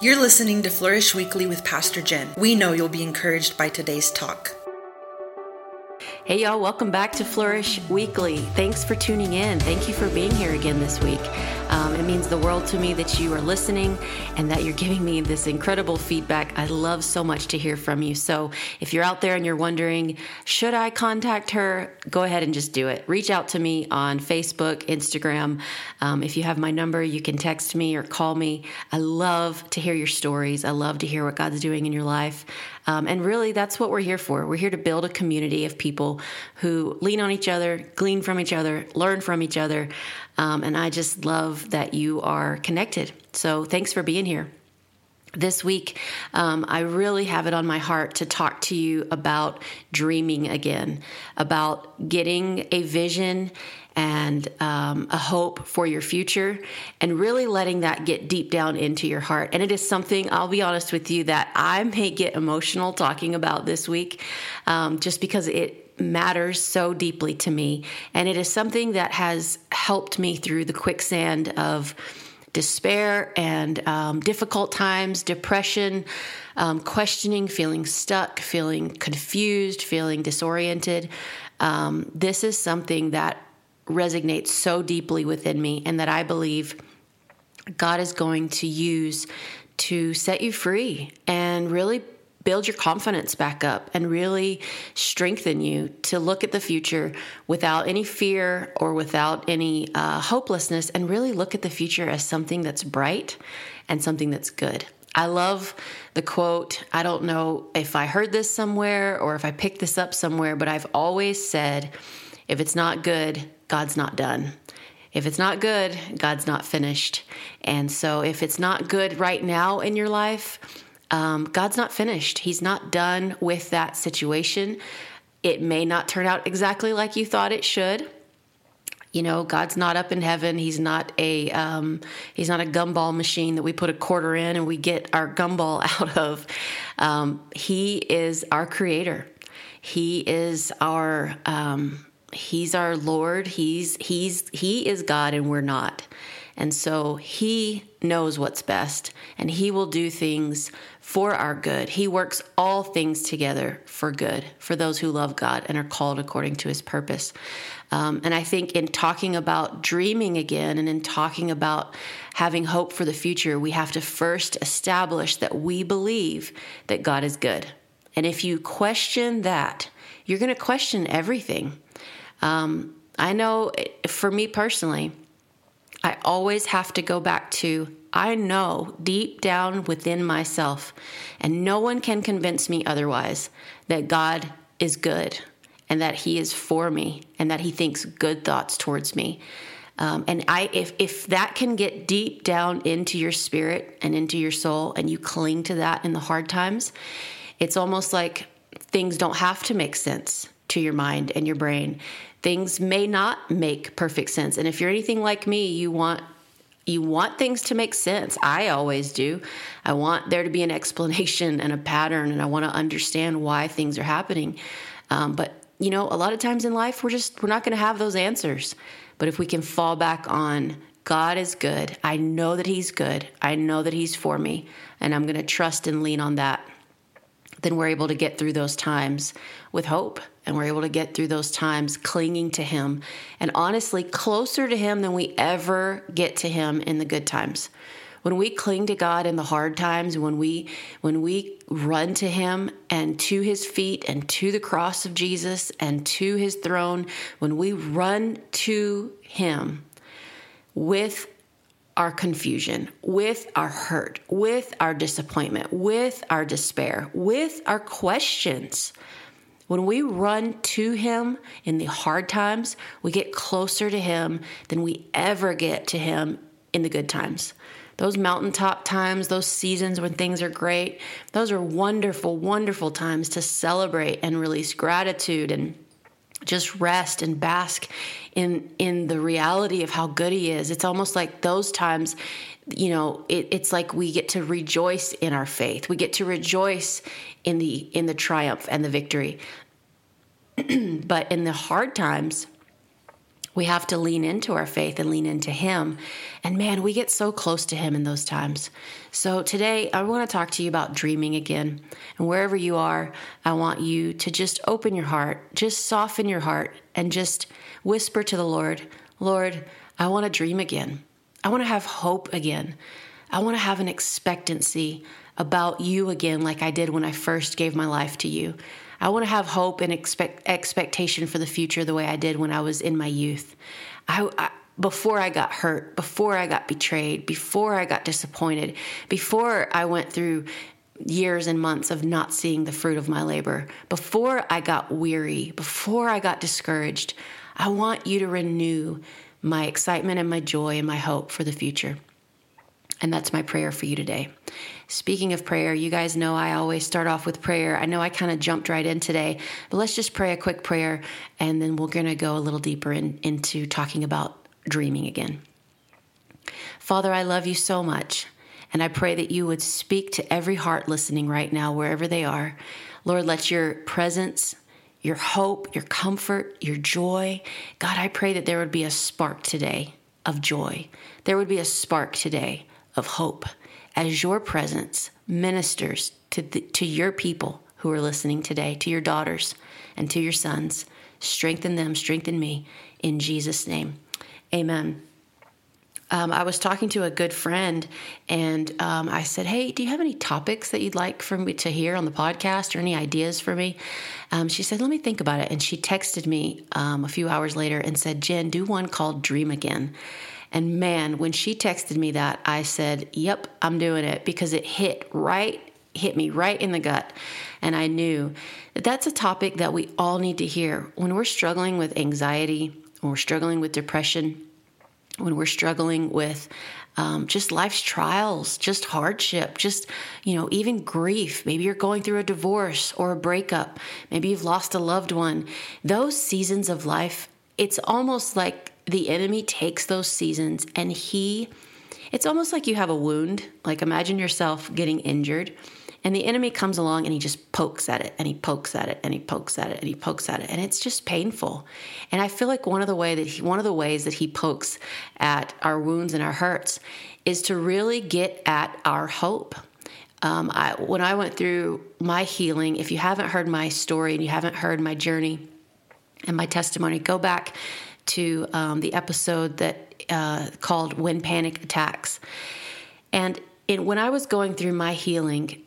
You're listening to Flourish Weekly with Pastor Jen. We know you'll be encouraged by today's talk. Hey, y'all, welcome back to Flourish Weekly. Thanks for tuning in. Thank you for being here again this week. Um, it means the world to me that you are listening and that you're giving me this incredible feedback. I love so much to hear from you. So if you're out there and you're wondering, should I contact her? Go ahead and just do it. Reach out to me on Facebook, Instagram. Um, if you have my number, you can text me or call me. I love to hear your stories. I love to hear what God's doing in your life. Um, and really, that's what we're here for. We're here to build a community of people who lean on each other, glean from each other, learn from each other. Um, and I just love that you are connected. So thanks for being here. This week, um, I really have it on my heart to talk to you about dreaming again, about getting a vision and um, a hope for your future, and really letting that get deep down into your heart. And it is something, I'll be honest with you, that I may get emotional talking about this week um, just because it matters so deeply to me. And it is something that has helped me through the quicksand of despair and um, difficult times, depression, um, questioning, feeling stuck, feeling confused, feeling disoriented. Um, this is something that resonates so deeply within me and that I believe God is going to use to set you free and really build your confidence back up and really strengthen you to look at the future without any fear or without any uh, hopelessness and really look at the future as something that's bright and something that's good. I love the quote. I don't know if I heard this somewhere or if I picked this up somewhere, but I've always said, if it's not good, God's not done. If it's not good, God's not finished. And so, if it's not good right now in your life, um, God's not finished. He's not done with that situation. It may not turn out exactly like you thought it should. You know, God's not up in heaven. He's not a um, he's not a gumball machine that we put a quarter in and we get our gumball out of. Um, he is our creator. He is our um, he's our Lord. He's he's he is God and we're not. And so he knows what's best and he will do things for our good. He works all things together for good for those who love God and are called according to his purpose. Um, and I think in talking about dreaming again and in talking about having hope for the future, we have to first establish that we believe that God is good. And if you question that, you're going to question everything. Um, I know for me personally, I always have to go back to I know deep down within myself, and no one can convince me otherwise, that God is good and that He is for me and that He thinks good thoughts towards me. Um, and I, if if that can get deep down into your spirit and into your soul, and you cling to that in the hard times, it's almost like things don't have to make sense to your mind and your brain. Things may not make perfect sense. And if you're anything like me, you want you want things to make sense. I always do. I want there to be an explanation and a pattern, and I want to understand why things are happening. Um, but you know, a lot of times in life, we're just we're not going to have those answers. But if we can fall back on God is good, I know that He's good. I know that He's for me, and I'm going to trust and lean on that then we're able to get through those times with hope and we're able to get through those times clinging to him and honestly closer to him than we ever get to him in the good times when we cling to god in the hard times when we when we run to him and to his feet and to the cross of jesus and to his throne when we run to him with our confusion, with our hurt, with our disappointment, with our despair, with our questions. When we run to Him in the hard times, we get closer to Him than we ever get to Him in the good times. Those mountaintop times, those seasons when things are great, those are wonderful, wonderful times to celebrate and release gratitude and just rest and bask in in the reality of how good he is it's almost like those times you know it, it's like we get to rejoice in our faith we get to rejoice in the in the triumph and the victory but in the hard times we have to lean into our faith and lean into Him. And man, we get so close to Him in those times. So today, I want to talk to you about dreaming again. And wherever you are, I want you to just open your heart, just soften your heart, and just whisper to the Lord, Lord, I want to dream again. I want to have hope again. I want to have an expectancy about you again, like I did when I first gave my life to you. I want to have hope and expect expectation for the future the way I did when I was in my youth. I, I before I got hurt, before I got betrayed, before I got disappointed, before I went through years and months of not seeing the fruit of my labor, before I got weary, before I got discouraged, I want you to renew my excitement and my joy and my hope for the future. And that's my prayer for you today. Speaking of prayer, you guys know I always start off with prayer. I know I kind of jumped right in today, but let's just pray a quick prayer and then we're going to go a little deeper in, into talking about dreaming again. Father, I love you so much, and I pray that you would speak to every heart listening right now, wherever they are. Lord, let your presence, your hope, your comfort, your joy, God, I pray that there would be a spark today of joy. There would be a spark today of hope as your presence ministers to, the, to your people who are listening today, to your daughters and to your sons. Strengthen them, strengthen me in Jesus' name. Amen. Um, I was talking to a good friend and um, I said, Hey, do you have any topics that you'd like for me to hear on the podcast or any ideas for me? Um, she said, Let me think about it. And she texted me um, a few hours later and said, Jen, do one called Dream Again. And man, when she texted me that, I said, Yep, I'm doing it because it hit right, hit me right in the gut. And I knew that that's a topic that we all need to hear. When we're struggling with anxiety, we're struggling with depression, when we're struggling with um, just life's trials, just hardship, just, you know, even grief. Maybe you're going through a divorce or a breakup. Maybe you've lost a loved one. Those seasons of life, it's almost like the enemy takes those seasons and he it's almost like you have a wound like imagine yourself getting injured and the enemy comes along and he just pokes at it and he pokes at it and he pokes at it and he pokes at it. And it's just painful. And i feel like one of the way that he, one of the ways that he pokes at our wounds and our hurts is to really get at our hope. Um, I, when i went through my healing if you haven't heard my story and you haven't heard my journey and my testimony go back to um, the episode that uh, called When Panic Attacks. And in, when I was going through my healing,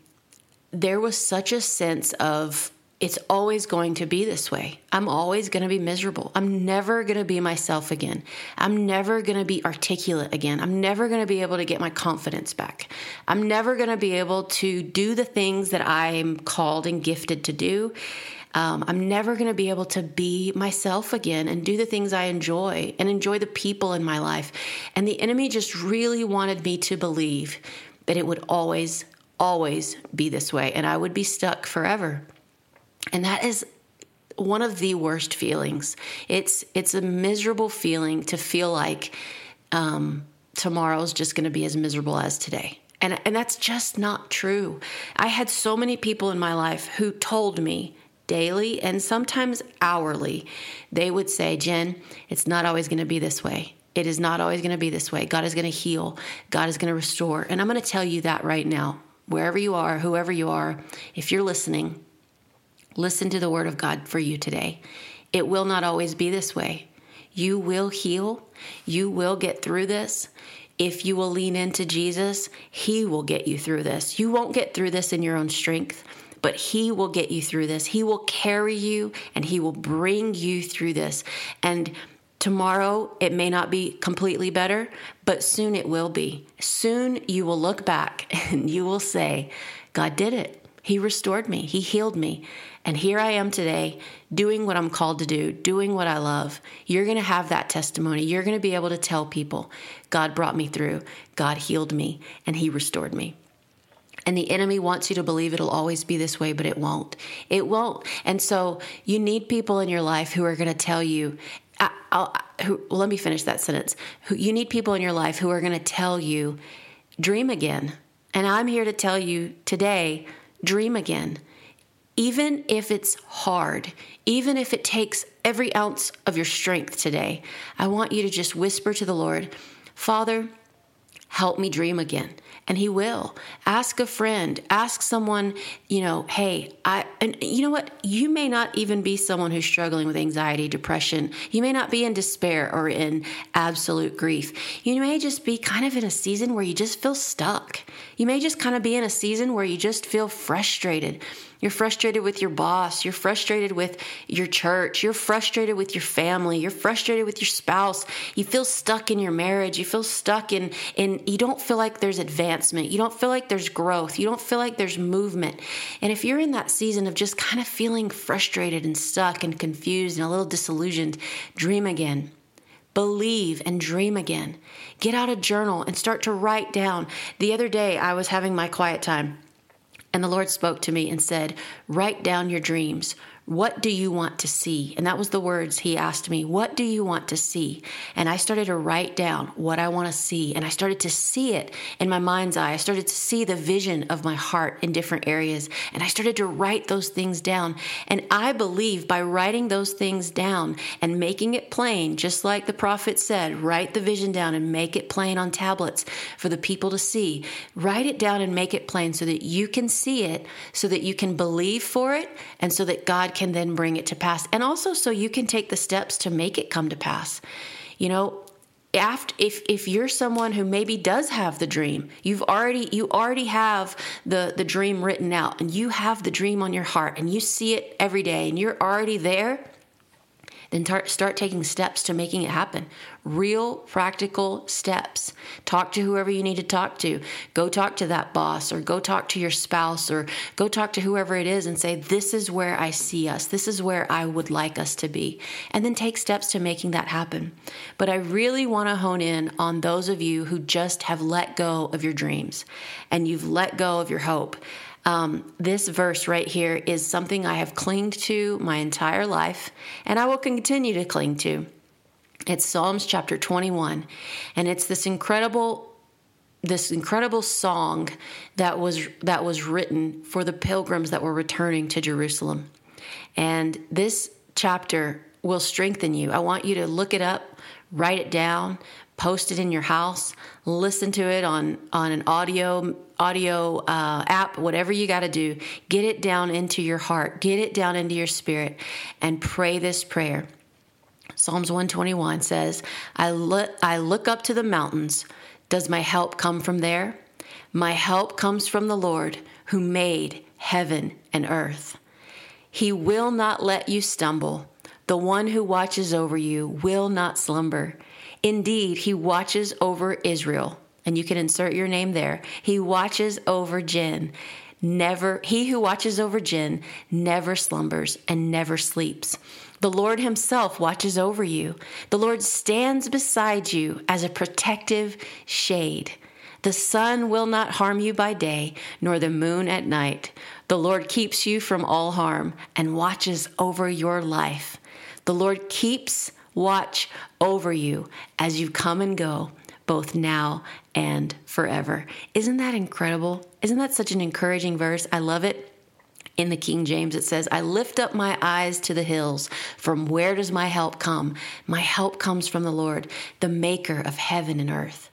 there was such a sense of it's always going to be this way. I'm always going to be miserable. I'm never going to be myself again. I'm never going to be articulate again. I'm never going to be able to get my confidence back. I'm never going to be able to do the things that I'm called and gifted to do. Um, I'm never going to be able to be myself again and do the things I enjoy and enjoy the people in my life. And the enemy just really wanted me to believe that it would always, always be this way and I would be stuck forever. And that is one of the worst feelings. It's it's a miserable feeling to feel like um, tomorrow's just going to be as miserable as today. And, and that's just not true. I had so many people in my life who told me daily and sometimes hourly, they would say, Jen, it's not always going to be this way. It is not always going to be this way. God is going to heal, God is going to restore. And I'm going to tell you that right now, wherever you are, whoever you are, if you're listening, listen to the word of God for you today. It will not always be this way. You will heal, you will get through this. If you will lean into Jesus, He will get you through this. You won't get through this in your own strength but He will get you through this. He will carry you and He will bring you through this. And tomorrow it may not be completely better, but soon it will be. Soon you will look back and you will say, God did it. He restored me, He healed me. And here I am today doing what I'm called to do, doing what I love. You're going to have that testimony. You're going to be able to tell people God brought me through, God healed me, and He restored me. And the enemy wants you to believe it'll always be this way, but it won't. It won't. And so you need people in your life who are going to tell you, I'll, who, well, let me finish that sentence. Who, you need people in your life who are going to tell you, dream again. And I'm here to tell you today, dream again. even if it's hard, even if it takes every ounce of your strength today, I want you to just whisper to the Lord, Father, help me dream again. And he will. Ask a friend. Ask someone you know hey i and you know what? You may not even be someone who's struggling with anxiety depression. You may not be in despair or in absolute grief. You may just be kind of in a season where you just feel stuck. You may just kind of be in a season where you just feel frustrated you're frustrated with your boss. You're frustrated with your church. You're frustrated with your family. You're frustrated with your spouse. You feel stuck in your marriage. You feel stuck in, in, you don't feel like there's advancement. You don't feel like there's growth. You don't feel like there's movement. And if you're in that season of just kind of feeling frustrated and stuck and confused and a little disillusioned, dream again believe and dream again. Get out a journal and start to write down. The other day, I was having my quiet time and the Lord spoke to me and said, Write down your dreams. What do you want to see? And that was the words he asked me. What do you want to see? And I started to write down what I want to see. And I started to see it in my mind's eye. I started to see the vision of my heart in different areas. And I started to write those things down. And I believe by writing those things down and making it plain, just like the prophet said, write the vision down and make it plain on tablets for the people to see. Write it down and make it plain so that you can see it, so that you can believe for it, and so that God can then bring it to pass. And also so you can take the steps to make it come to pass. You know, after if if you're someone who maybe does have the dream you've already you already have the the dream written out and you have the dream on your heart and you see it every day and you're already there then tar- start taking steps to making it happen. Real practical steps. Talk to whoever you need to talk to. Go talk to that boss or go talk to your spouse or go talk to whoever it is and say, This is where I see us. This is where I would like us to be. And then take steps to making that happen. But I really want to hone in on those of you who just have let go of your dreams and you've let go of your hope. Um, this verse right here is something I have clinged to my entire life, and I will continue to cling to. It's Psalms chapter 21, and it's this incredible this incredible song that was that was written for the pilgrims that were returning to Jerusalem. And this chapter will strengthen you. I want you to look it up, write it down, post it in your house, listen to it on on an audio audio uh, app, whatever you got to do. Get it down into your heart, get it down into your spirit, and pray this prayer. Psalms 121 says, I look, I look up to the mountains. Does my help come from there? My help comes from the Lord who made heaven and earth. He will not let you stumble. The one who watches over you will not slumber. Indeed, he watches over Israel. And you can insert your name there. He watches over Jen. Never, he who watches over Jen never slumbers and never sleeps. The Lord Himself watches over you. The Lord stands beside you as a protective shade. The sun will not harm you by day, nor the moon at night. The Lord keeps you from all harm and watches over your life. The Lord keeps watch over you as you come and go, both now and forever. Isn't that incredible? Isn't that such an encouraging verse? I love it. In the King James, it says, I lift up my eyes to the hills. From where does my help come? My help comes from the Lord, the maker of heaven and earth.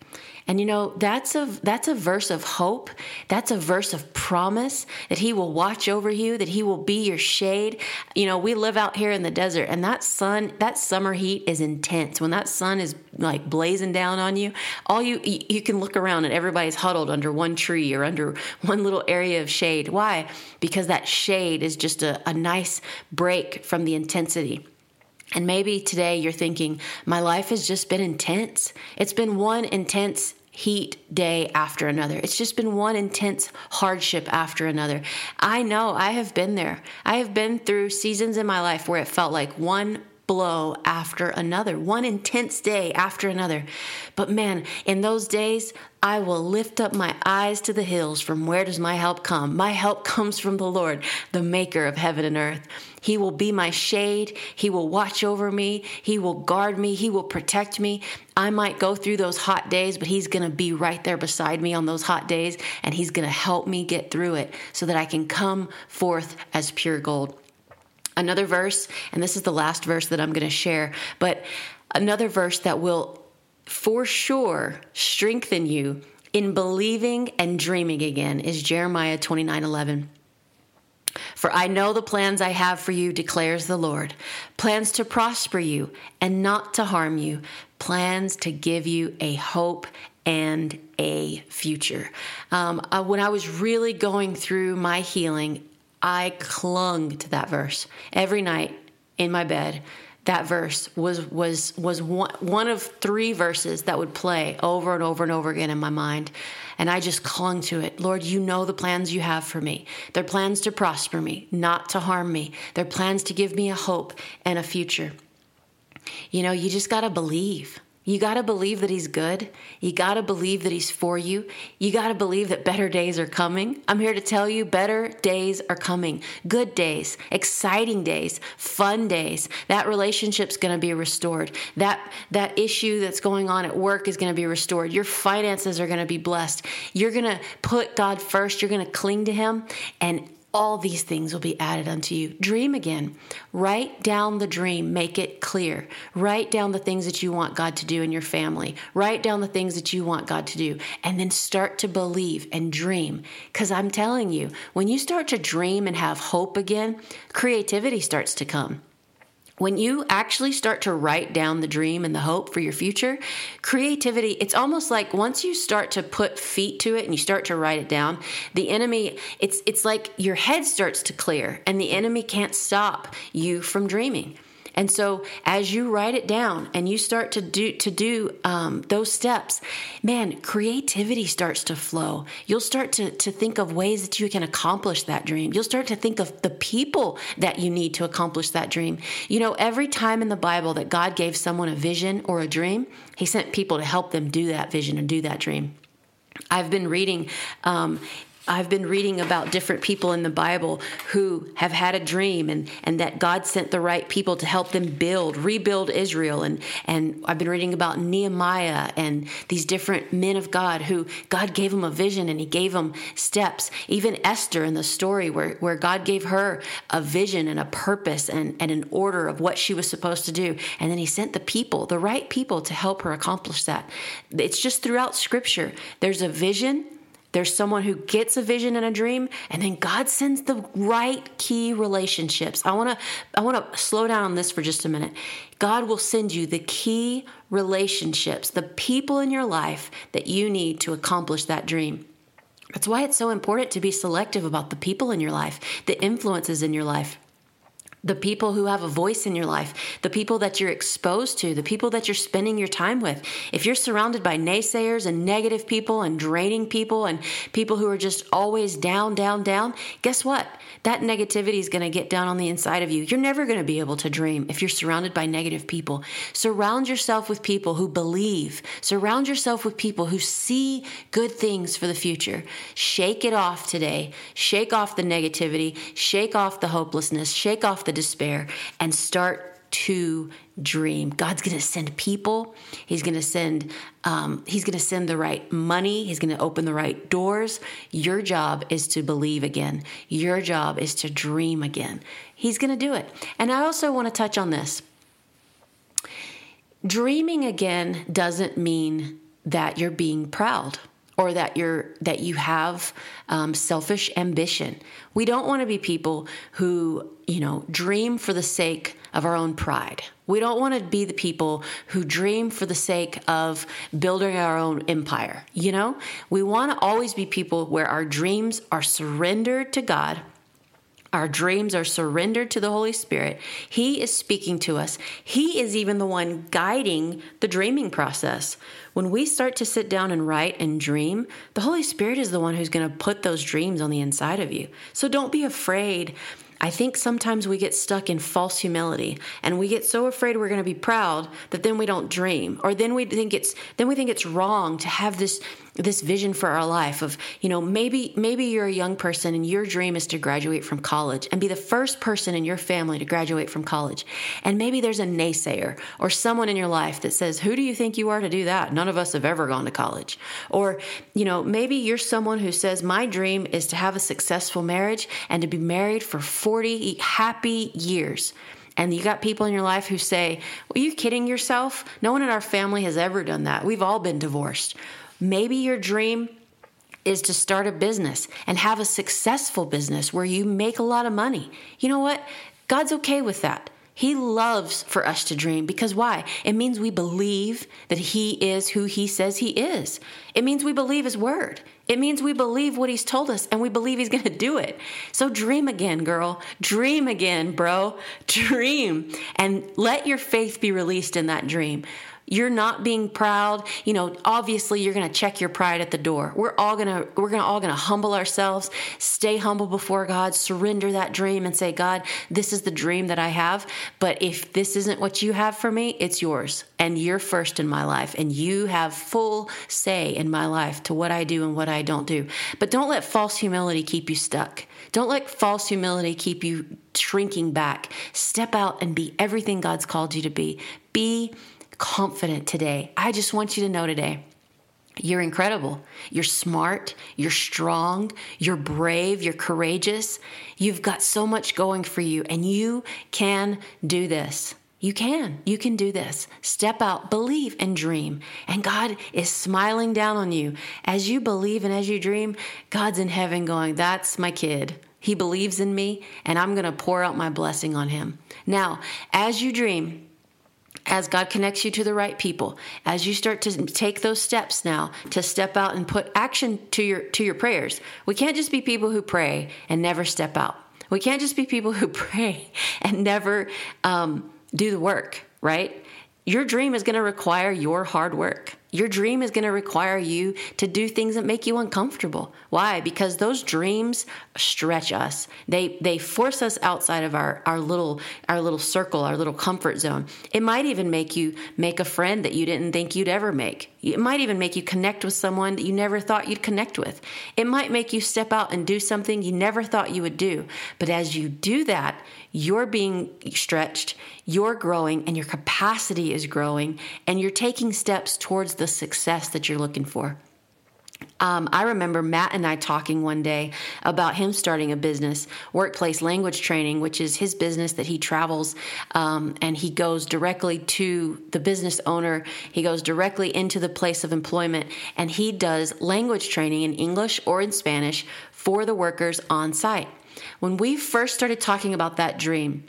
And you know, that's a that's a verse of hope. That's a verse of promise that he will watch over you, that he will be your shade. You know, we live out here in the desert and that sun, that summer heat is intense. When that sun is like blazing down on you, all you you can look around and everybody's huddled under one tree or under one little area of shade. Why? Because that shade is just a, a nice break from the intensity. And maybe today you're thinking, my life has just been intense. It's been one intense heat day after another. It's just been one intense hardship after another. I know I have been there. I have been through seasons in my life where it felt like one blow after another, one intense day after another. But man, in those days, I will lift up my eyes to the hills. From where does my help come? My help comes from the Lord, the maker of heaven and earth. He will be my shade. He will watch over me. He will guard me. He will protect me. I might go through those hot days, but He's going to be right there beside me on those hot days, and He's going to help me get through it so that I can come forth as pure gold. Another verse, and this is the last verse that I'm going to share, but another verse that will for sure strengthen you in believing and dreaming again is Jeremiah 29 11. For I know the plans I have for you, declares the Lord plans to prosper you and not to harm you, plans to give you a hope and a future. Um, uh, when I was really going through my healing, I clung to that verse every night in my bed. That verse was was was one, one of three verses that would play over and over and over again in my mind. And I just clung to it. Lord, you know the plans you have for me. They're plans to prosper me, not to harm me. They're plans to give me a hope and a future. You know, you just got to believe. You got to believe that He's good. You got to believe that He's for you. You got to believe that better days are coming. I'm here to tell you better days are coming. Good days, exciting days, fun days. That relationship's going to be restored. That, that issue that's going on at work is going to be restored. Your finances are going to be blessed. You're going to put God first. You're going to cling to Him. And all these things will be added unto you. Dream again. Write down the dream, make it clear. Write down the things that you want God to do in your family. Write down the things that you want God to do, and then start to believe and dream. Because I'm telling you, when you start to dream and have hope again, creativity starts to come when you actually start to write down the dream and the hope for your future, creativity, it's almost like once you start to put feet to it and you start to write it down, the enemy, it's it's like your head starts to clear and the enemy can't stop you from dreaming. And so as you write it down and you start to do to do um, those steps, man, creativity starts to flow. You'll start to, to think of ways that you can accomplish that dream. You'll start to think of the people that you need to accomplish that dream. You know, every time in the Bible that God gave someone a vision or a dream, he sent people to help them do that vision and do that dream. I've been reading um, I've been reading about different people in the Bible who have had a dream and, and that God sent the right people to help them build, rebuild Israel. And, and I've been reading about Nehemiah and these different men of God who God gave them a vision and he gave them steps. Even Esther in the story where, where God gave her a vision and a purpose and, and an order of what she was supposed to do. And then he sent the people, the right people to help her accomplish that. It's just throughout scripture. There's a vision there's someone who gets a vision and a dream, and then God sends the right key relationships. I want to I want to slow down on this for just a minute. God will send you the key relationships, the people in your life that you need to accomplish that dream. That's why it's so important to be selective about the people in your life, the influences in your life the people who have a voice in your life, the people that you're exposed to, the people that you're spending your time with. If you're surrounded by naysayers and negative people and draining people and people who are just always down, down, down, guess what? That negativity is going to get down on the inside of you. You're never going to be able to dream if you're surrounded by negative people. Surround yourself with people who believe. Surround yourself with people who see good things for the future. Shake it off today. Shake off the negativity. Shake off the hopelessness. Shake off the despair and start to dream. God's going to send people. He's going to send. Um, he's going to send the right money. He's going to open the right doors. Your job is to believe again. Your job is to dream again. He's going to do it. And I also want to touch on this. Dreaming again doesn't mean that you're being proud or that you're that you have um, selfish ambition. We don't want to be people who you know dream for the sake of our own pride. We don't want to be the people who dream for the sake of building our own empire. You know, we want to always be people where our dreams are surrendered to God our dreams are surrendered to the Holy Spirit. He is speaking to us. He is even the one guiding the dreaming process. When we start to sit down and write and dream, the Holy Spirit is the one who's going to put those dreams on the inside of you. So don't be afraid I think sometimes we get stuck in false humility and we get so afraid we're going to be proud that then we don't dream or then we think it's then we think it's wrong to have this this vision for our life of you know maybe maybe you're a young person and your dream is to graduate from college and be the first person in your family to graduate from college. And maybe there's a naysayer or someone in your life that says who do you think you are to do that? None of us have ever gone to college. Or you know maybe you're someone who says my dream is to have a successful marriage and to be married for 40 happy years and you got people in your life who say, Are you kidding yourself? No one in our family has ever done that. We've all been divorced. Maybe your dream is to start a business and have a successful business where you make a lot of money. You know what? God's okay with that. He loves for us to dream because why? It means we believe that He is who He says He is. It means we believe His word. It means we believe what He's told us and we believe He's going to do it. So dream again, girl. Dream again, bro. Dream and let your faith be released in that dream. You're not being proud. You know, obviously you're going to check your pride at the door. We're all going to we're going to all going to humble ourselves, stay humble before God, surrender that dream and say, "God, this is the dream that I have, but if this isn't what you have for me, it's yours. And you're first in my life and you have full say in my life to what I do and what I don't do." But don't let false humility keep you stuck. Don't let false humility keep you shrinking back. Step out and be everything God's called you to be. Be confident today. I just want you to know today. You're incredible. You're smart. You're strong. You're brave. You're courageous. You've got so much going for you, and you can do this. You can. You can do this. Step out, believe, and dream. And God is smiling down on you. As you believe and as you dream, God's in heaven going, That's my kid. He believes in me, and I'm going to pour out my blessing on him. Now, as you dream, as God connects you to the right people, as you start to take those steps now to step out and put action to your to your prayers. We can't just be people who pray and never step out. We can't just be people who pray and never um, do the work, right? Your dream is going to require your hard work. Your dream is going to require you to do things that make you uncomfortable. Why? Because those dreams stretch us. They they force us outside of our our little our little circle, our little comfort zone. It might even make you make a friend that you didn't think you'd ever make. It might even make you connect with someone that you never thought you'd connect with. It might make you step out and do something you never thought you would do. But as you do that, you're being stretched, you're growing, and your capacity is growing, and you're taking steps towards the success that you're looking for. Um, I remember Matt and I talking one day about him starting a business, workplace language training, which is his business that he travels um, and he goes directly to the business owner. He goes directly into the place of employment and he does language training in English or in Spanish for the workers on site. When we first started talking about that dream,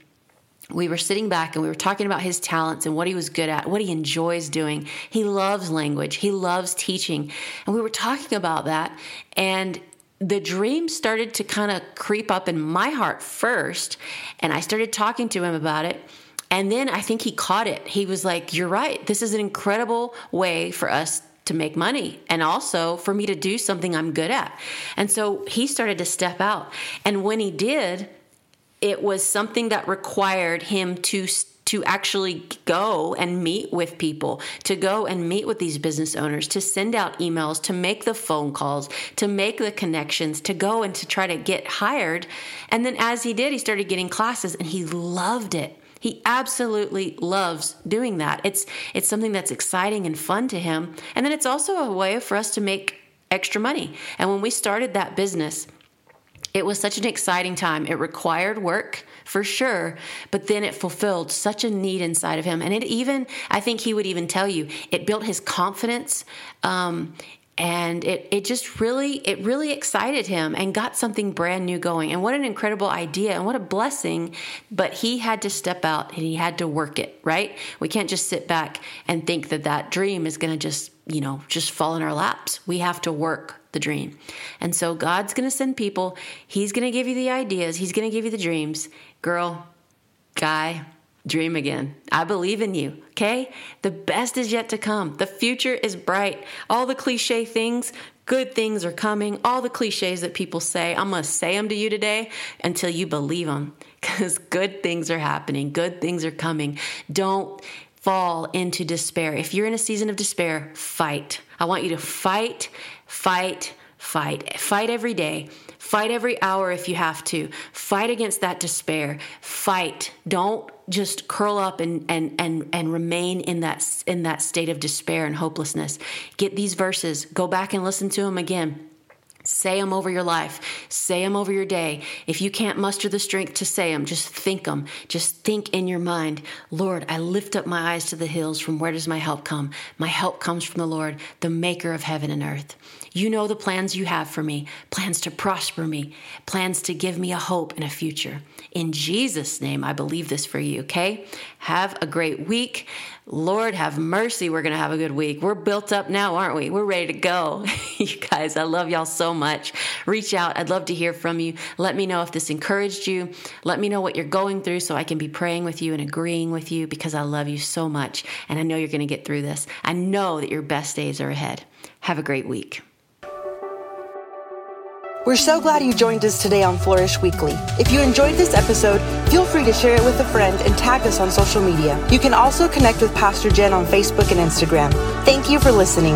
we were sitting back and we were talking about his talents and what he was good at, what he enjoys doing. He loves language, he loves teaching. And we were talking about that. And the dream started to kind of creep up in my heart first. And I started talking to him about it. And then I think he caught it. He was like, You're right. This is an incredible way for us to make money and also for me to do something I'm good at. And so he started to step out. And when he did, it was something that required him to to actually go and meet with people, to go and meet with these business owners, to send out emails, to make the phone calls, to make the connections, to go and to try to get hired. And then as he did, he started getting classes and he loved it. He absolutely loves doing that. It's it's something that's exciting and fun to him. And then it's also a way for us to make extra money. And when we started that business, it was such an exciting time. It required work for sure, but then it fulfilled such a need inside of him. And it even, I think he would even tell you, it built his confidence. Um, and it, it just really it really excited him and got something brand new going and what an incredible idea and what a blessing but he had to step out and he had to work it right we can't just sit back and think that that dream is going to just you know just fall in our laps we have to work the dream. And so God's going to send people. He's going to give you the ideas. He's going to give you the dreams. Girl, guy, dream again. I believe in you, okay? The best is yet to come. The future is bright. All the cliche things, good things are coming. All the cliches that people say, I'm to say them to you today until you believe them because good things are happening. Good things are coming. Don't fall into despair. If you're in a season of despair, fight. I want you to fight, fight, fight. Fight every day. Fight every hour if you have to. Fight against that despair. Fight. Don't just curl up and and and and remain in that in that state of despair and hopelessness. Get these verses. Go back and listen to them again. Say them over your life. Say them over your day. If you can't muster the strength to say them, just think them. Just think in your mind, Lord, I lift up my eyes to the hills. From where does my help come? My help comes from the Lord, the maker of heaven and earth. You know the plans you have for me plans to prosper me, plans to give me a hope and a future. In Jesus' name, I believe this for you, okay? Have a great week. Lord, have mercy. We're going to have a good week. We're built up now, aren't we? We're ready to go. you guys, I love y'all so much. Reach out. I'd love to hear from you. Let me know if this encouraged you. Let me know what you're going through so I can be praying with you and agreeing with you because I love you so much. And I know you're going to get through this. I know that your best days are ahead. Have a great week. We're so glad you joined us today on Flourish Weekly. If you enjoyed this episode, feel free to share it with a friend and tag us on social media. You can also connect with Pastor Jen on Facebook and Instagram. Thank you for listening.